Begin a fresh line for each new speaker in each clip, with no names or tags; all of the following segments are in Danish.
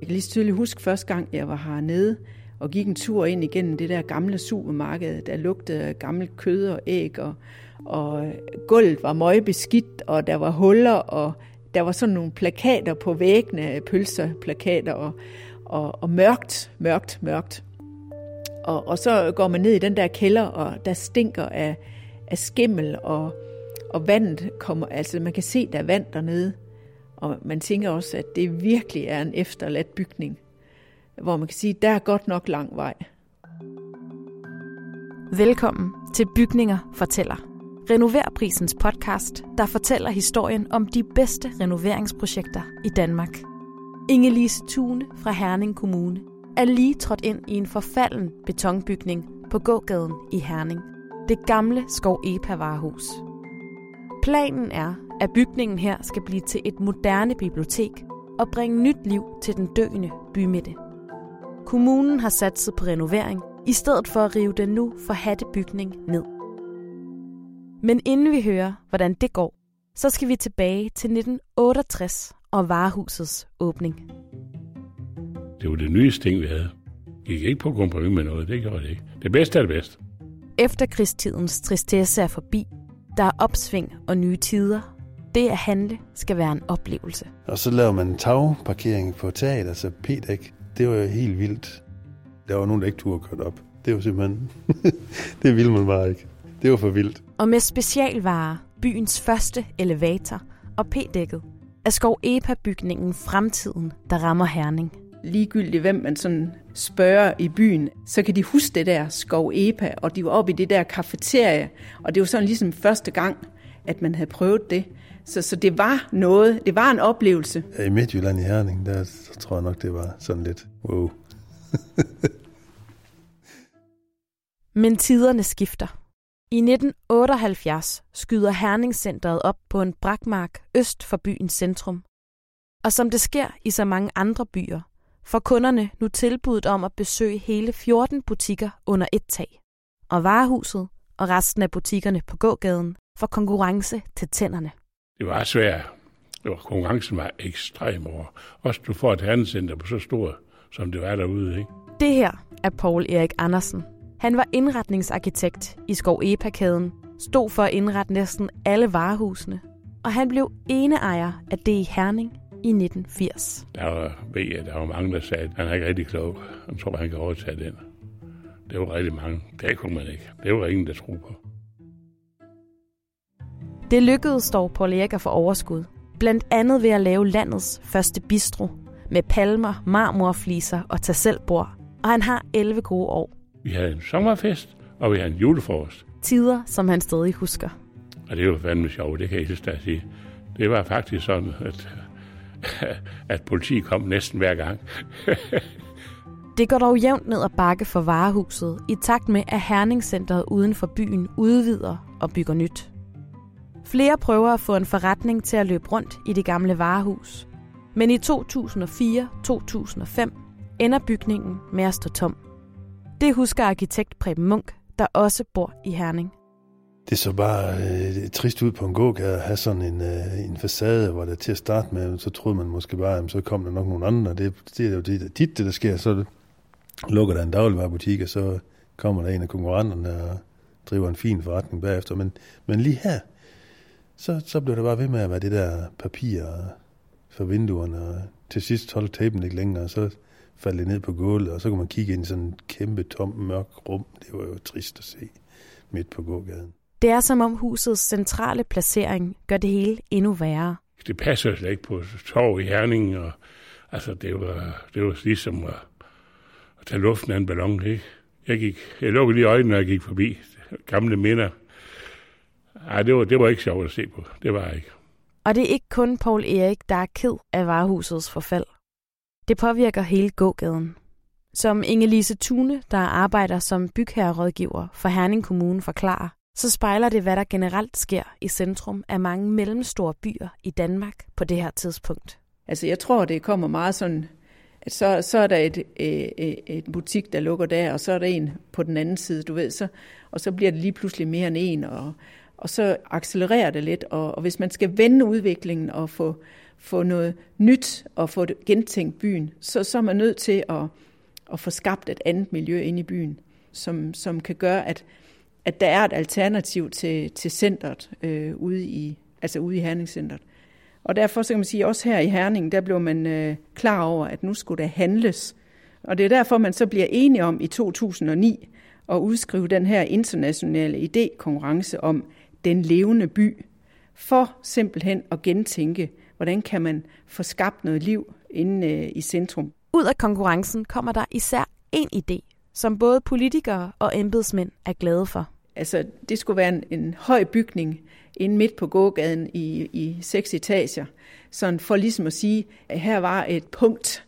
Jeg kan lige så tydeligt huske første gang, jeg var hernede og gik en tur ind igennem det der gamle supermarked, der lugtede gammelt kød og æg, og, og gulvet var møgbeskidt, og der var huller, og der var sådan nogle plakater på væggene, pølseplakater, og, og, og mørkt, mørkt, mørkt. Og, og så går man ned i den der kælder, og der stinker af, af skimmel, og, og vandet kommer, altså man kan se, der er vand dernede. Og man tænker også, at det virkelig er en efterladt bygning, hvor man kan sige, at der er godt nok lang vej.
Velkommen til Bygninger fortæller. Renoverprisens podcast, der fortæller historien om de bedste renoveringsprojekter i Danmark. Ingelise Tune fra Herning Kommune er lige trådt ind i en forfalden betonbygning på gågaden i Herning. Det gamle Skov Epa varehus. Planen er, at bygningen her skal blive til et moderne bibliotek og bringe nyt liv til den døende bymidte. Kommunen har satset på renovering, i stedet for at rive den nu forhatte bygning ned. Men inden vi hører, hvordan det går, så skal vi tilbage til 1968 og varehusets åbning.
Det var det nyeste ting, vi havde. Vi gik ikke på kompromis med noget, det gjorde det ikke. Det bedste er det bedste.
Efterkrigstidens tristesse er forbi. Der er opsving og nye tider. Det at handle skal være en oplevelse.
Og så laver man tagparkering på taget, altså p-dæk. Det var jo helt vildt. Der var nogen, der ikke turde kørt op. Det var simpelthen... det ville man bare ikke. Det var for vildt.
Og med specialvarer, byens første elevator og p-dækket, er Skov Epa-bygningen fremtiden, der rammer Herning.
Ligegyldigt hvem man sådan spørger i byen, så kan de huske det der Skov Epa, og de var oppe i det der kafeterie, og det var sådan ligesom første gang, at man havde prøvet det. Så, så det var noget, det var en oplevelse.
Ja, I Midtjylland i Herning, der så tror jeg nok, det var sådan lidt wow.
Men tiderne skifter. I 1978 skyder Herningscenteret op på en brakmark øst for byens centrum. Og som det sker i så mange andre byer, får kunderne nu tilbuddet om at besøge hele 14 butikker under et tag. Og varehuset og resten af butikkerne på gågaden får konkurrence til tænderne.
Det var svært. Det var, konkurrencen var ekstrem over. Også du får et handelscenter på så stort, som det var derude. Ikke?
Det her er Paul Erik Andersen. Han var indretningsarkitekt i Skov Epa-kæden, stod for at indrette næsten alle varehusene, og han blev eneejer af det i Herning i 1980.
Der var, ved jeg, der var mange, der sagde, at han er ikke rigtig klog. Han tror, han kan overtage den. Det var rigtig mange. Det kunne man ikke. Det var ingen, der troede på.
Det lykkedes dog Paul Erik at få overskud. Blandt andet ved at lave landets første bistro med palmer, marmorfliser og tag selv bord. Og han har 11 gode år.
Vi havde en sommerfest, og vi havde en julefrokost.
Tider, som han stadig husker.
Og det var fandme sjovt, det kan jeg hilse at sige. Det var faktisk sådan, at, at politi kom næsten hver gang.
det går dog jævnt ned ad bakke for varehuset, i takt med, at Herningscenteret uden for byen udvider og bygger nyt. Flere prøver at få en forretning til at løbe rundt i det gamle varehus. Men i 2004-2005 ender bygningen med at stå tom. Det husker arkitekt Preben Munk, der også bor i Herning.
Det så bare øh, trist ud på en gågade at have sådan en, øh, en facade, hvor det til at starte med, så troede man måske bare, at så kom der nok nogle andre. Det, det er jo det, tit det, der sker. Så lukker der en dagligvarerbutik, og så kommer der en af konkurrenterne og driver en fin forretning bagefter. Men, men lige her, så, så blev der bare ved med at være det der papir for vinduerne, og til sidst holdt tapen ikke længere, og så faldt det ned på gulvet, og så kunne man kigge ind i sådan et kæmpe, tom, mørk rum. Det var jo trist at se midt på gågaden.
Det er som om husets centrale placering gør det hele endnu værre.
Det passer slet ikke på torv i Herning, og altså, det var, det var ligesom at, at tage luften af en ballon, ikke? Jeg, gik, jeg lukkede lige øjnene, når jeg gik forbi gamle minder. Ej, det var, det var ikke sjovt at se på. Det var ikke.
Og det er ikke kun Paul Erik, der er ked af varehusets forfald. Det påvirker hele gågaden. Som Inge-Lise Tune, der arbejder som bygherrerådgiver for Herning Kommune, forklarer, så spejler det, hvad der generelt sker i centrum af mange mellemstore byer i Danmark på det her tidspunkt.
Altså jeg tror, det kommer meget sådan, at så, så er der et, et, et butik, der lukker der, og så er der en på den anden side, du ved, så, og så bliver det lige pludselig mere end en, og, og så accelererer det lidt. Og, og hvis man skal vende udviklingen og få, få noget nyt og få gentænkt byen, så, så er man nødt til at, at få skabt et andet miljø inde i byen, som, som kan gøre, at, at der er et alternativ til, til centret øh, ude i, altså ude i Herningscentret. Og derfor så kan man sige, også her i Herning, der blev man øh, klar over, at nu skulle der handles. Og det er derfor, man så bliver enige om i 2009 at udskrive den her internationale idékonkurrence om den levende by, for simpelthen at gentænke, hvordan kan man få skabt noget liv inde øh, i centrum.
Ud af konkurrencen kommer der især en idé, som både politikere og embedsmænd er glade for.
Altså, det skulle være en, en høj bygning inde midt på gågaden i, i seks etager, sådan for ligesom at sige, at her var et punkt,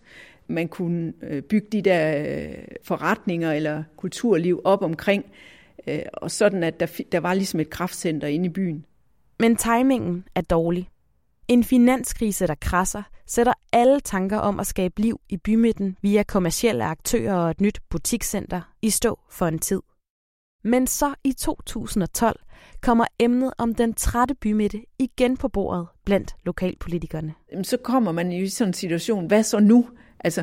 man kunne øh, bygge de der øh, forretninger eller kulturliv op omkring, øh, og sådan at der, der var ligesom et kraftcenter inde i byen.
Men timingen er dårlig. En finanskrise, der krasser, sætter alle tanker om at skabe liv i bymidten via kommersielle aktører og et nyt butikscenter i stå for en tid. Men så i 2012 kommer emnet om den trætte bymidte igen på bordet blandt lokalpolitikerne.
Så kommer man i sådan en situation, hvad så nu? Altså,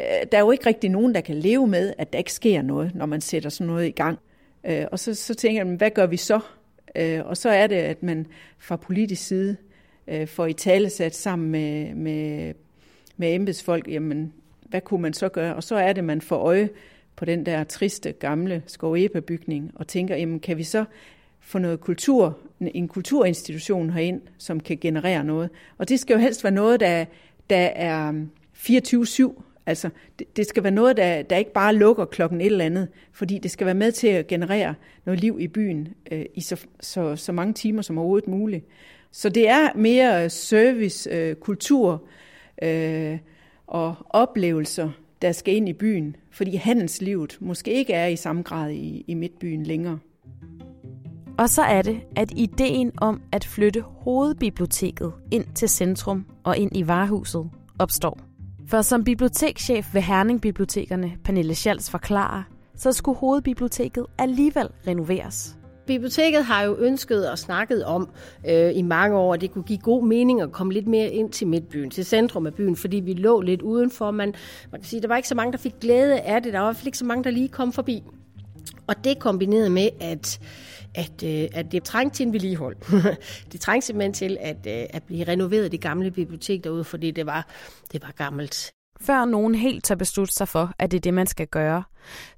øh, der er jo ikke rigtig nogen, der kan leve med, at der ikke sker noget, når man sætter sådan noget i gang. Øh, og så, så tænker jeg, hvad gør vi så? Øh, og så er det, at man fra politisk side øh, får i tale sat sammen med, med, med embedsfolk, jamen, hvad kunne man så gøre? Og så er det, at man får øje på den der triste, gamle Skovepa-bygning og tænker, jamen, kan vi så få noget kultur, en kulturinstitution herind, som kan generere noget. Og det skal jo helst være noget, der, der er øh, 24-7. Altså, det, det skal være noget, der, der ikke bare lukker klokken et eller andet, fordi det skal være med til at generere noget liv i byen øh, i så, så, så mange timer som overhovedet muligt. Så det er mere service, øh, kultur øh, og oplevelser, der skal ind i byen, fordi handelslivet måske ikke er i samme grad i, i midtbyen længere.
Og så er det, at ideen om at flytte hovedbiblioteket ind til centrum og ind i varehuset opstår. For som bibliotekschef ved Herning Bibliotekerne, Pernille Schals forklarer, så skulle hovedbiblioteket alligevel renoveres.
Biblioteket har jo ønsket og snakket om øh, i mange år, at det kunne give god mening at komme lidt mere ind til midtbyen, til centrum af byen, fordi vi lå lidt udenfor. Man, man kan sige, der var ikke så mange, der fik glæde af det. Der var i hvert fald ikke så mange, der lige kom forbi. Og det kombineret med, at at, øh, at det trængte til en vedligehold. det trængte simpelthen til at, øh, at blive renoveret det gamle bibliotek derude, fordi det var, det var gammelt.
Før nogen helt tager beslutte sig for, at det er det, man skal gøre,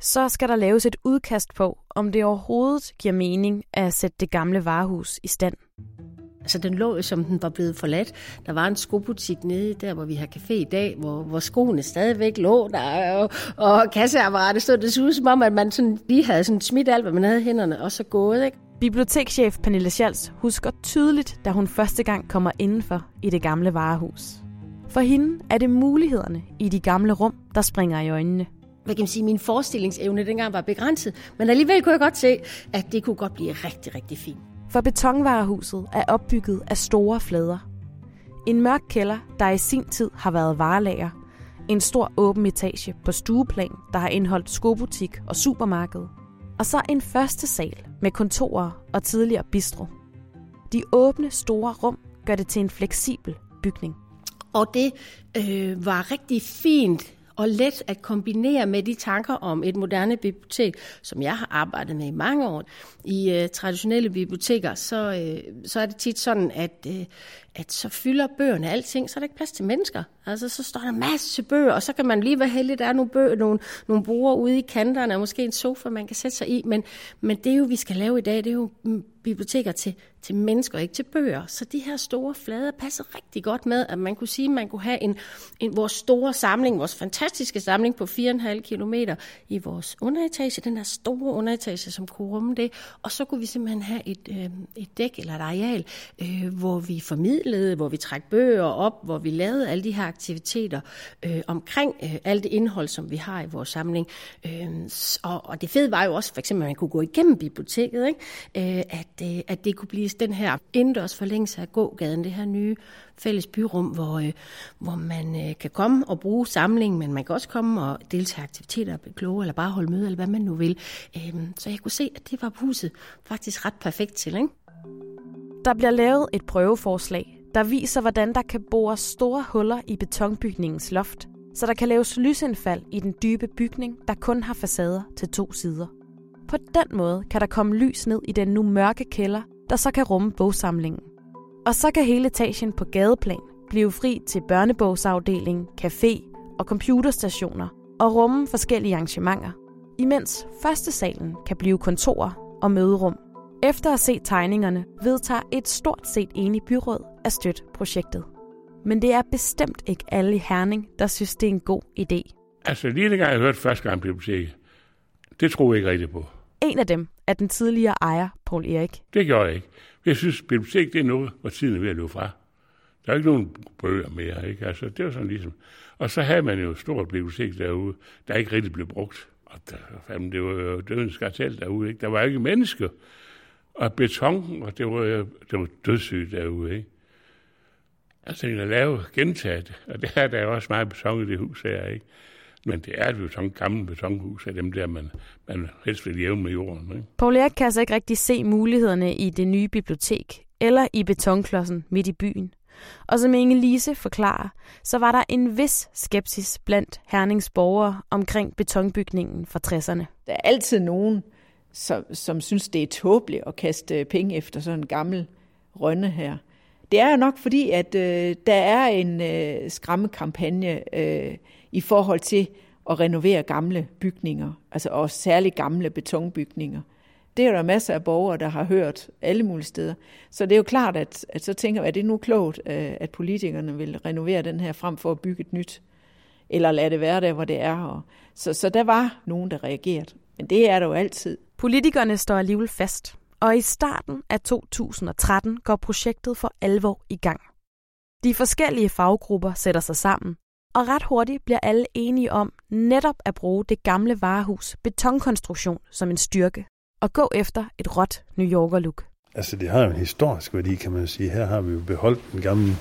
så skal der laves et udkast på, om det overhovedet giver mening at sætte det gamle varehus i stand.
Altså den lå som den var blevet forladt. Der var en skobutik nede der, hvor vi har café i dag, hvor, hvor skoene stadigvæk lå der, og, og kasseapparatet stod. Det så ud som om, at man sådan lige havde sådan smidt alt, hvad man havde i hænderne, og så gået. Ikke?
Bibliotekschef Pernille Schals husker tydeligt, da hun første gang kommer indenfor i det gamle varehus. For hende er det mulighederne i de gamle rum, der springer i øjnene
hvad kan man sige, min forestillingsevne dengang var begrænset. Men alligevel kunne jeg godt se, at det kunne godt blive rigtig, rigtig fint.
For betonvarehuset er opbygget af store flader. En mørk kælder, der i sin tid har været varelager. En stor åben etage på stueplan, der har indholdt skobutik og supermarked. Og så en første sal med kontorer og tidligere bistro. De åbne store rum gør det til en fleksibel bygning.
Og det øh, var rigtig fint og let at kombinere med de tanker om et moderne bibliotek, som jeg har arbejdet med i mange år. I øh, traditionelle biblioteker, så, øh, så er det tit sådan, at, øh, at så fylder bøgerne alting, så er der ikke plads til mennesker. Altså, så står der masse bøger, og så kan man lige være heldig, der er nogle, bøger, nogle, nogle bruger ude i kanterne, og måske en sofa, man kan sætte sig i. Men, men det, er jo, vi skal lave i dag, det er jo mm, biblioteker til, til mennesker, ikke til bøger. Så de her store flader passer rigtig godt med, at man kunne sige, at man kunne have en, en, vores store samling, vores fantastiske samling på 4,5 km i vores underetage, den her store underetage, som kunne rumme det. Og så kunne vi simpelthen have et, øh, et dæk eller et areal, øh, hvor vi formidlede, hvor vi trak bøger op, hvor vi lavede alle de her aktiviteter øh, omkring øh, alt det indhold, som vi har i vores samling. Øh, og, og det fede var jo også, for eksempel, at man kunne gå igennem biblioteket, ikke? Øh, at at, øh, at det kunne blive den her indendørs forlængelse af gågaden, det her nye fælles byrum, hvor, øh, hvor man øh, kan komme og bruge samlingen, men man kan også komme og deltage i aktiviteter, kloge, eller bare holde møde, eller hvad man nu vil. Øhm, så jeg kunne se, at det var huset faktisk ret perfekt til. Ikke?
Der bliver lavet et prøveforslag, der viser, hvordan der kan bores store huller i betonbygningens loft, så der kan laves lysindfald i den dybe bygning, der kun har facader til to sider. På den måde kan der komme lys ned i den nu mørke kælder, der så kan rumme bogsamlingen. Og så kan hele etagen på gadeplan blive fri til børnebogsafdeling, café og computerstationer og rumme forskellige arrangementer, imens første salen kan blive kontorer og møderum. Efter at se tegningerne vedtager et stort set enigt byråd at støtte projektet. Men det er bestemt ikke alle i Herning, der synes, det er en god idé.
Altså lige dengang jeg hørte første gang biblioteket, det troede jeg ikke rigtigt på.
En af dem er den tidligere ejer, Paul Erik.
Det gjorde jeg ikke. Jeg synes, bibliotek det er noget, hvor tiden er ved at løbe fra. Der er ikke nogen bøger mere, ikke? Altså, det var sådan ligesom... Og så havde man jo et stort bibliotek derude, der ikke rigtig blev brugt. Og der, fanden, det var jo dødens skartel derude, ikke? Der var ikke mennesker. Og beton, og det var, det var dødssygt derude, ikke? Altså, jeg tænkte at lave gentaget, og det er der også meget beton i det hus her, ikke? Men det er et beton, gammelt betonhus af dem der, man, man helst vil jævne med jorden. Ikke?
Paul Erik kan altså ikke rigtig se mulighederne i det nye bibliotek, eller i betonklodsen midt i byen. Og som Inge Lise forklarer, så var der en vis skepsis blandt Hernings borgere omkring betonbygningen fra 60'erne.
Der er altid nogen, som, som synes, det er tåbeligt at kaste penge efter sådan en gammel rønne her. Det er jo nok fordi, at øh, der er en øh, skræmmekampagne øh, i forhold til at renovere gamle bygninger, altså også særligt gamle betonbygninger. Det er der masser af borgere, der har hørt alle mulige steder. Så det er jo klart, at, at så tænker man, er det nu klogt, øh, at politikerne vil renovere den her frem for at bygge et nyt, eller lade det være der, hvor det er. Og, så, så der var nogen, der reagerede. Men det er der jo altid.
Politikerne står alligevel fast, og i starten af 2013 går projektet for alvor i gang. De forskellige faggrupper sætter sig sammen, og ret hurtigt bliver alle enige om netop at bruge det gamle varehus betonkonstruktion som en styrke, og gå efter et råt New Yorker look.
Altså det har jo en historisk værdi, kan man sige. Her har vi jo beholdt den gamle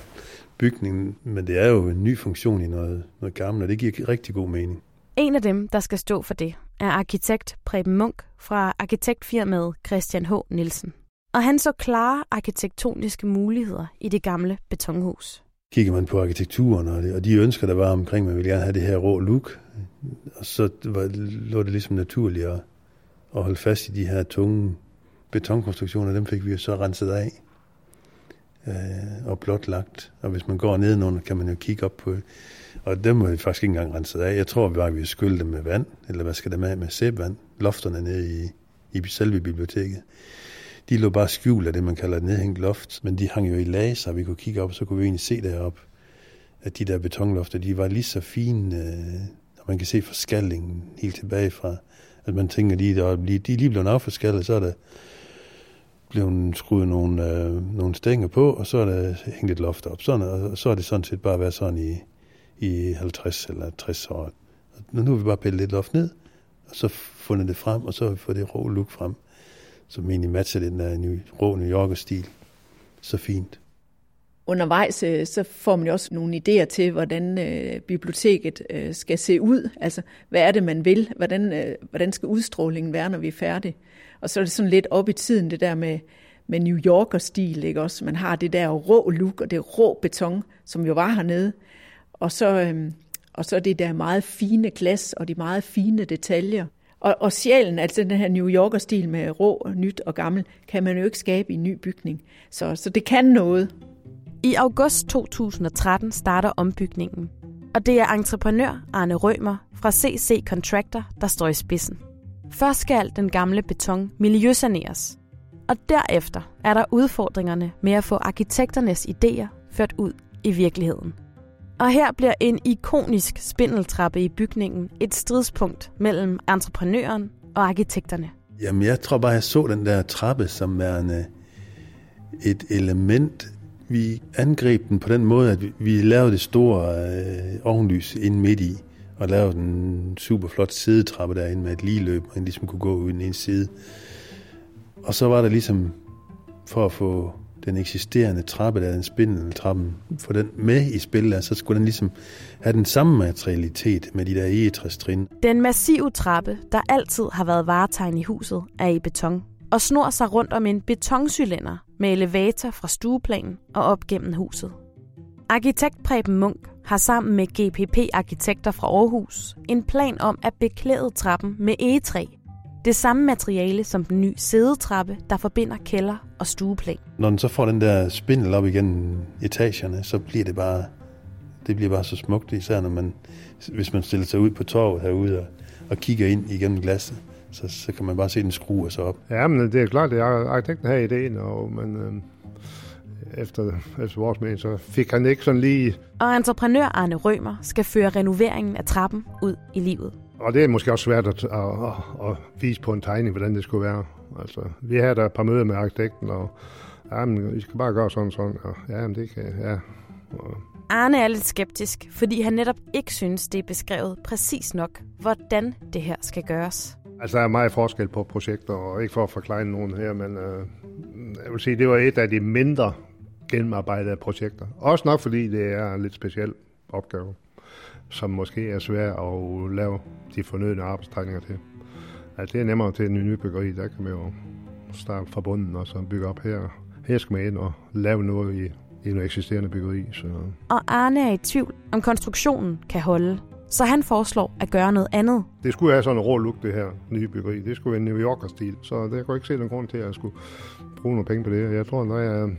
bygning, men det er jo en ny funktion i noget, noget gammelt, og det giver rigtig god mening.
En af dem, der skal stå for det, er arkitekt Preben Munk fra arkitektfirmaet Christian H. Nielsen. Og han så klare arkitektoniske muligheder i det gamle betonhus.
Kigger man på arkitekturen og, det, og de ønsker, der var omkring, man ville gerne have det her rå look, og så var, lå det ligesom naturligt at, at holde fast i de her tunge betonkonstruktioner. Dem fik vi jo så renset af øh, og blotlagt. Og hvis man går nedenunder, kan man jo kigge op på og dem var vi faktisk ikke engang renset af. Jeg tror bare, vi ville skylde dem med vand, eller hvad skal det med, med sæbvand, lofterne nede i, i selve biblioteket. De lå bare skjult af det, man kalder et nedhængt loft, men de hang jo i laser, så vi kunne kigge op, så kunne vi egentlig se derop, at de der betonlofter, de var lige så fine, øh, og man kan se forskallingen helt tilbage fra, at man tænker, lige, der, de er lige blevet afforskallet, så er der blevet skruet nogle, øh, nogle stænger på, og så er der hængt et loft op. Sådan, og så er det sådan set bare været sådan i, i 50 eller 60 år. Nu har vi bare pillet lidt loft ned, og så fundet det frem, og så har vi fået det rå look frem, som egentlig matcher den der nye, rå New Yorker-stil så fint.
Undervejs øh, så får man jo også nogle idéer til, hvordan øh, biblioteket øh, skal se ud. Altså, hvad er det, man vil? Hvordan, øh, hvordan skal udstrålingen være, når vi er færdige? Og så er det sådan lidt op i tiden, det der med, med New Yorker-stil, ikke også? Man har det der rå look og det rå beton, som jo var hernede. Og så, øh, og så det der meget fine glas og de meget fine detaljer. Og, og sjælen, altså den her New Yorker-stil med rå, nyt og gammel, kan man jo ikke skabe i en ny bygning. Så, så det kan noget.
I august 2013 starter ombygningen. Og det er entreprenør Arne Rømer fra CC Contractor, der står i spidsen. Først skal den gamle beton miljøsaneres. Og derefter er der udfordringerne med at få arkitekternes idéer ført ud i virkeligheden. Og her bliver en ikonisk spindeltrappe i bygningen et stridspunkt mellem entreprenøren og arkitekterne.
Jamen, jeg tror bare, jeg så den der trappe som værende øh, et element. Vi angreb den på den måde, at vi, lavede det store øh, ovenlys ind midt i, og lavede en super flot sidetrappe derinde med et lige løb, man ligesom kunne gå ud den ene side. Og så var der ligesom, for at få den eksisterende trappe, der er den spindeltrappen, få den med i spil, så skulle den ligesom have den samme materialitet med de der trin
Den massive trappe, der altid har været varetegn i huset, er i beton. og snor sig rundt om en betoncylinder med elevator fra stueplanen og op gennem huset. Arkitekt Preben Munk har sammen med GPP-arkitekter fra Aarhus en plan om at beklæde trappen med egetræ. Det samme materiale som den nye sædetrappe, der forbinder kælder og stueplan.
Når den så får den der spindel op igennem etagerne, så bliver det bare, det bliver bare så smukt, især når man, hvis man stiller sig ud på torvet herude og, og kigger ind igennem glasset, så, så kan man bare se den skrue sig op.
Ja, men det er klart, det er arkitekten her ideen, og, men øh, efter, efter vores mening, så fik han ikke sådan lige...
Og entreprenør Arne Rømer skal føre renoveringen af trappen ud i livet.
Og det er måske også svært at, at, at, at vise på en tegning, hvordan det skulle være. Altså, vi havde der et par møder med arkitekten, og ja, men, vi skal bare gøre sådan sådan, og ja, men det kan, ja. Og,
Arne er lidt skeptisk, fordi han netop ikke synes, det er beskrevet præcis nok, hvordan det her skal gøres.
Altså, der er meget forskel på projekter, og ikke for at forklare nogen her, men øh, jeg vil sige, det var et af de mindre gennemarbejdede projekter. Også nok fordi det er en lidt speciel opgave, som måske er svær at lave de fornødne arbejdstræninger til. Altså, det er nemmere til en nybyggeri, der kan man jo starte fra bunden og så bygge op her. Her skal man ind og lave noget i, i noget eksisterende byggeri. Så.
Og Arne er i tvivl, om konstruktionen kan holde. Så han foreslår at gøre noget andet.
Det skulle have sådan en rå look, det her nye byggeri. Det skulle være en New Yorker-stil. Så det kunne ikke se den grund til, at jeg skulle bruge nogle penge på det. Jeg tror, når jeg,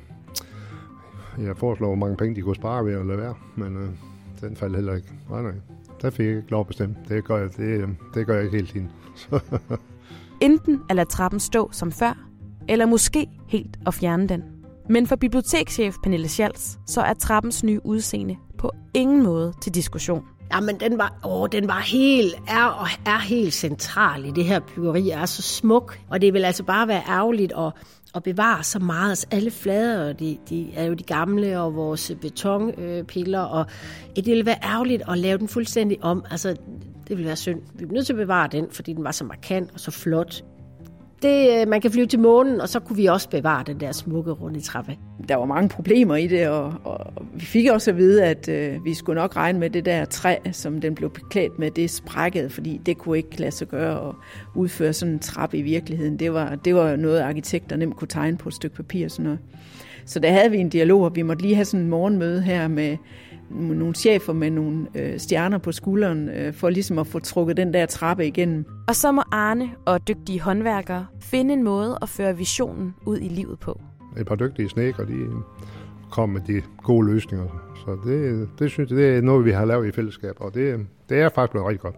jeg foreslår, hvor mange penge de kunne spare ved at lade være. Men øh, den faldt heller ikke. Nej, nej. Der fik jeg ikke lov at bestemme. Det gør jeg, det, det gør jeg ikke hele tiden.
Enten at lade trappen stå som før, eller måske helt at fjerne den. Men for bibliotekschef Pernille Schals, så er trappens nye udseende på ingen måde til diskussion.
Jamen, den var, åh, den var helt, er og er helt central i det her byggeri, er så smuk. Og det vil altså bare være ærgerligt at, at bevare så meget. Altså, alle flader, de, de er jo de gamle, og vores betonpiller, og det ville være ærgerligt at lave den fuldstændig om. Altså, det ville være synd. Vi er nødt til at bevare den, fordi den var så markant og så flot. Det, øh, man kan flyve til månen, og så kunne vi også bevare den der smukke runde trappe.
Der var mange problemer i det, og, og vi fik også at vide, at øh, vi skulle nok regne med det der træ, som den blev beklædt med, det sprækkede, fordi det kunne ikke lade sig gøre at udføre sådan en trappe i virkeligheden. Det var, det var noget, arkitekter nemt kunne tegne på et stykke papir og sådan noget. Så der havde vi en dialog, og vi måtte lige have sådan en morgenmøde her med nogle chefer med nogle øh, stjerner på skulderen, øh, for ligesom at få trukket den der trappe igennem.
Og så må Arne og dygtige håndværkere finde en måde at føre visionen ud i livet på.
Et par dygtige snækker, de kom med de gode løsninger. Så det, det synes jeg, det er noget, vi har lavet i fællesskab, og det, det er faktisk blevet rigtig godt.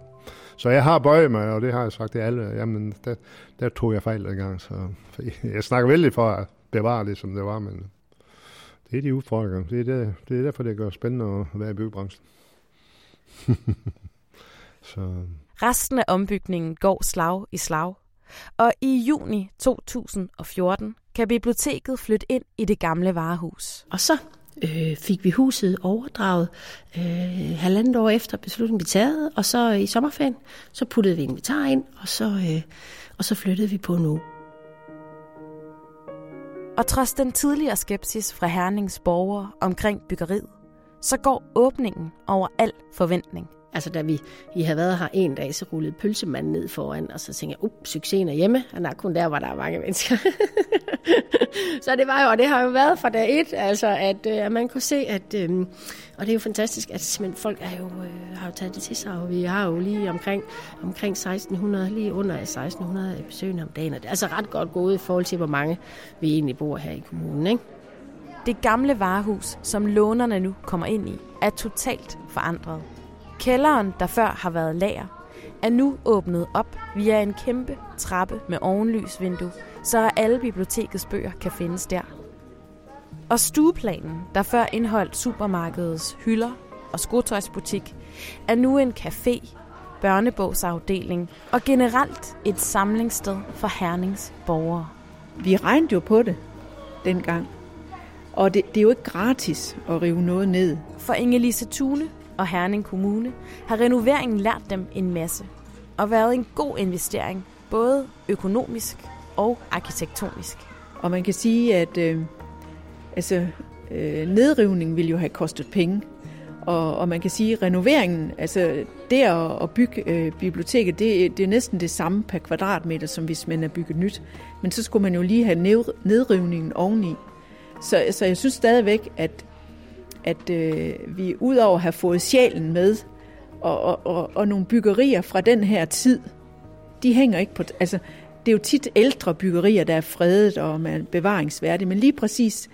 Så jeg har bøjet mig, og det har jeg sagt til alle. Jamen, der, der tog jeg fejl gang. Så jeg snakker vældig for at bevare det, som det var, men det er de udfordringer. Det er, der, det er derfor, det gør spændende at være i byggebranchen.
Så. Resten af ombygningen går slag i slag. Og i juni 2014 kan biblioteket flytte ind i det gamle varehus.
Og så øh, fik vi huset overdraget øh, halvandet år efter beslutningen blev taget, og så i sommerferien, så puttede vi inventar ind, og så, øh, og så flyttede vi på nu.
Og trods den tidligere skepsis fra Hernings borgere omkring byggeriet, så går åbningen over al forventning.
Altså da vi vi havde været her en dag, så rullede pølsemanden ned foran, og så tænkte jeg, uh, succesen er hjemme. Han er kun der, hvor der er mange mennesker. så det var jo, og det har jo været fra dag et, altså at, øh, at man kunne se, at, øh, og det er jo fantastisk, at simpelthen folk er jo, øh, har jo taget det til sig, og vi har jo lige omkring, omkring 1600, lige under 1600 besøgende om dagen, og det er altså ret godt gået i forhold til, hvor mange vi egentlig bor her i kommunen, ikke?
Det gamle varehus, som lånerne nu kommer ind i, er totalt forandret. Kælderen, der før har været lager, er nu åbnet op via en kæmpe trappe med ovenlysvindue, så alle bibliotekets bøger kan findes der. Og stueplanen, der før indholdt supermarkedets hylder og skotøjsbutik, er nu en café, børnebogsafdeling og generelt et samlingssted for Hernings borgere.
Vi regnede jo på det dengang. Og det, det er jo ikke gratis at rive noget ned.
For Ingelise Tune og Herning Kommune har renoveringen lært dem en masse og været en god investering, både økonomisk og arkitektonisk.
Og man kan sige, at øh, altså, øh, nedrivningen ville jo have kostet penge, Og, og man kan sige, at renoveringen, altså det at, at bygge øh, biblioteket, det, det er næsten det samme per kvadratmeter, som hvis man er bygget nyt. Men så skulle man jo lige have nedrivningen oveni. Så, så jeg synes stadigvæk, at, at øh, vi udover at have fået sjælen med, og, og, og, og nogle byggerier fra den her tid, de hænger ikke på... Altså, det er jo tit ældre byggerier, der er fredet og man bevaringsværdige, men lige præcis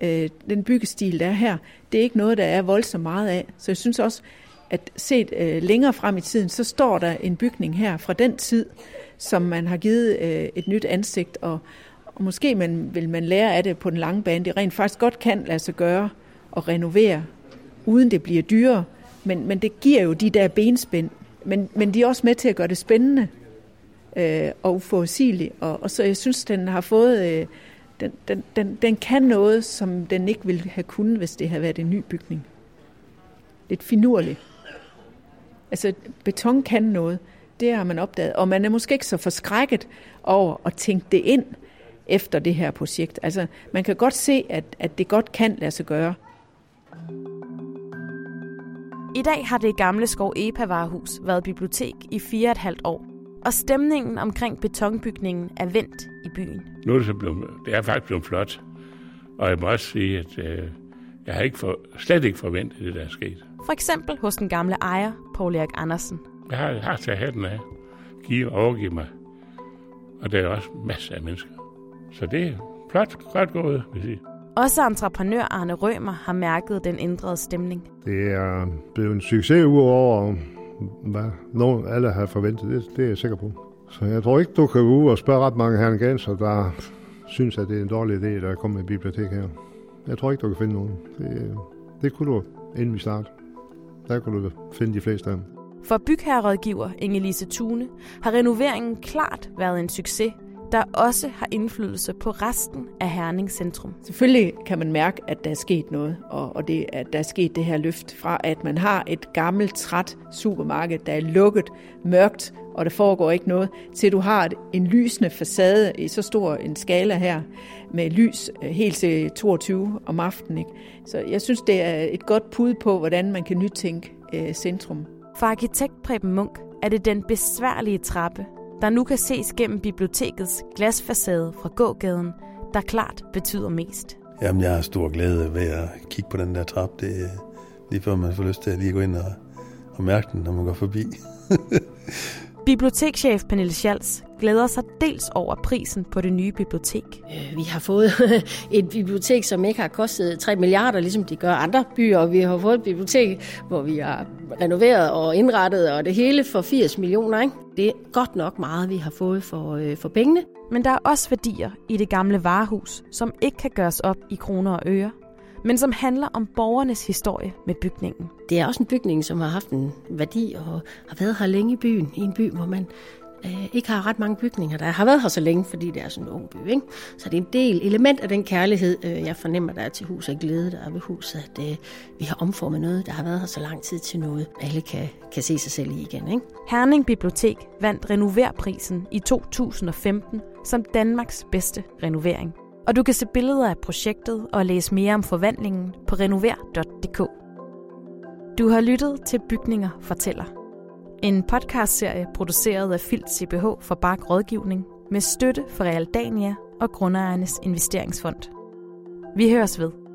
øh, den byggestil, der er her, det er ikke noget, der er voldsomt meget af. Så jeg synes også, at set øh, længere frem i tiden, så står der en bygning her fra den tid, som man har givet øh, et nyt ansigt, og, og måske man, vil man lære af det på den lange bane. Det rent faktisk godt kan lade sig gøre at renovere, uden det bliver dyrere, men, men det giver jo de der benspænd. Men, men de er også med til at gøre det spændende øh, og uforudsigeligt, og, og så jeg synes, den har fået... Øh, den, den, den, den kan noget, som den ikke ville have kunnet, hvis det havde været en ny bygning. Lidt finurligt. Altså, beton kan noget. Det har man opdaget. Og man er måske ikke så forskrækket over at tænke det ind efter det her projekt. Altså, man kan godt se, at, at det godt kan lade sig gøre.
I dag har det gamle Skov Epa-varehus været bibliotek i fire og et halvt år og stemningen omkring betonbygningen er vendt i byen.
Nu er det, så blevet, det er faktisk blevet flot, og jeg må også sige, at øh, jeg har ikke for, slet ikke forventet det, der er sket.
For eksempel hos den gamle ejer, Paul Erik Andersen.
Jeg har, jeg har taget hatten af, give og overgive mig, og der er også masser af mennesker. Så det er flot, godt gået, vil jeg sige.
Også entreprenør Arne Rømer har mærket den ændrede stemning.
Det er blevet en succes uover hvad nogen alle har forventet. Det, det er jeg sikker på. Så jeg tror ikke, du kan gå ud og spørge ret mange herrenganser, der synes, at det er en dårlig idé, der er kommet et bibliotek her. Jeg tror ikke, du kan finde nogen. Det, det kunne du, inden vi starter. Der kunne du finde de fleste af dem.
For bygherrerådgiver Inge-Lise Tune har renoveringen klart været en succes, der også har indflydelse på resten af Herning Centrum.
Selvfølgelig kan man mærke, at der er sket noget, og, og det, at der er sket det her løft fra, at man har et gammelt, træt supermarked, der er lukket, mørkt, og der foregår ikke noget, til du har en lysende facade i så stor en skala her, med lys øh, helt til 22 om aftenen. Ikke? Så jeg synes, det er et godt pud på, hvordan man kan nytænke øh, centrum.
For arkitekt Preben Munk er det den besværlige trappe, der nu kan ses gennem bibliotekets glasfacade fra gågaden, der klart betyder mest.
Jamen, jeg har stor glæde ved at kigge på den der trap. Det er lige før man får lyst til at lige gå ind og, og mærke den, når man går forbi.
Bibliotekschef Pernille Schalz glæder sig dels over prisen på det nye bibliotek.
Øh, vi har fået et bibliotek, som ikke har kostet 3 milliarder, ligesom de gør andre byer, vi har fået et bibliotek, hvor vi har renoveret og indrettet og det hele for 80 millioner. Ikke? Det er godt nok meget, vi har fået for, øh, for pengene.
Men der er også værdier i det gamle varehus, som ikke kan gøres op i kroner og øre men som handler om borgernes historie med bygningen.
Det er også en bygning, som har haft en værdi og har været her længe i byen, i en by, hvor man øh, ikke har ret mange bygninger, der har været her så længe, fordi det er sådan en ung by. Ikke? Så det er en del element af den kærlighed, øh, jeg fornemmer, der er til huset og glæde, der er ved huset, at øh, vi har omformet noget, der har været her så lang tid til noget, alle kan, kan se sig selv i igen. Ikke?
Herning Bibliotek vandt Renoverprisen i 2015 som Danmarks bedste renovering. Og du kan se billeder af projektet og læse mere om forvandlingen på renover.dk. Du har lyttet til Bygninger fortæller. En podcastserie produceret af Filt CBH for Bark Rådgivning med støtte fra Realdania og Grundejernes Investeringsfond. Vi høres ved.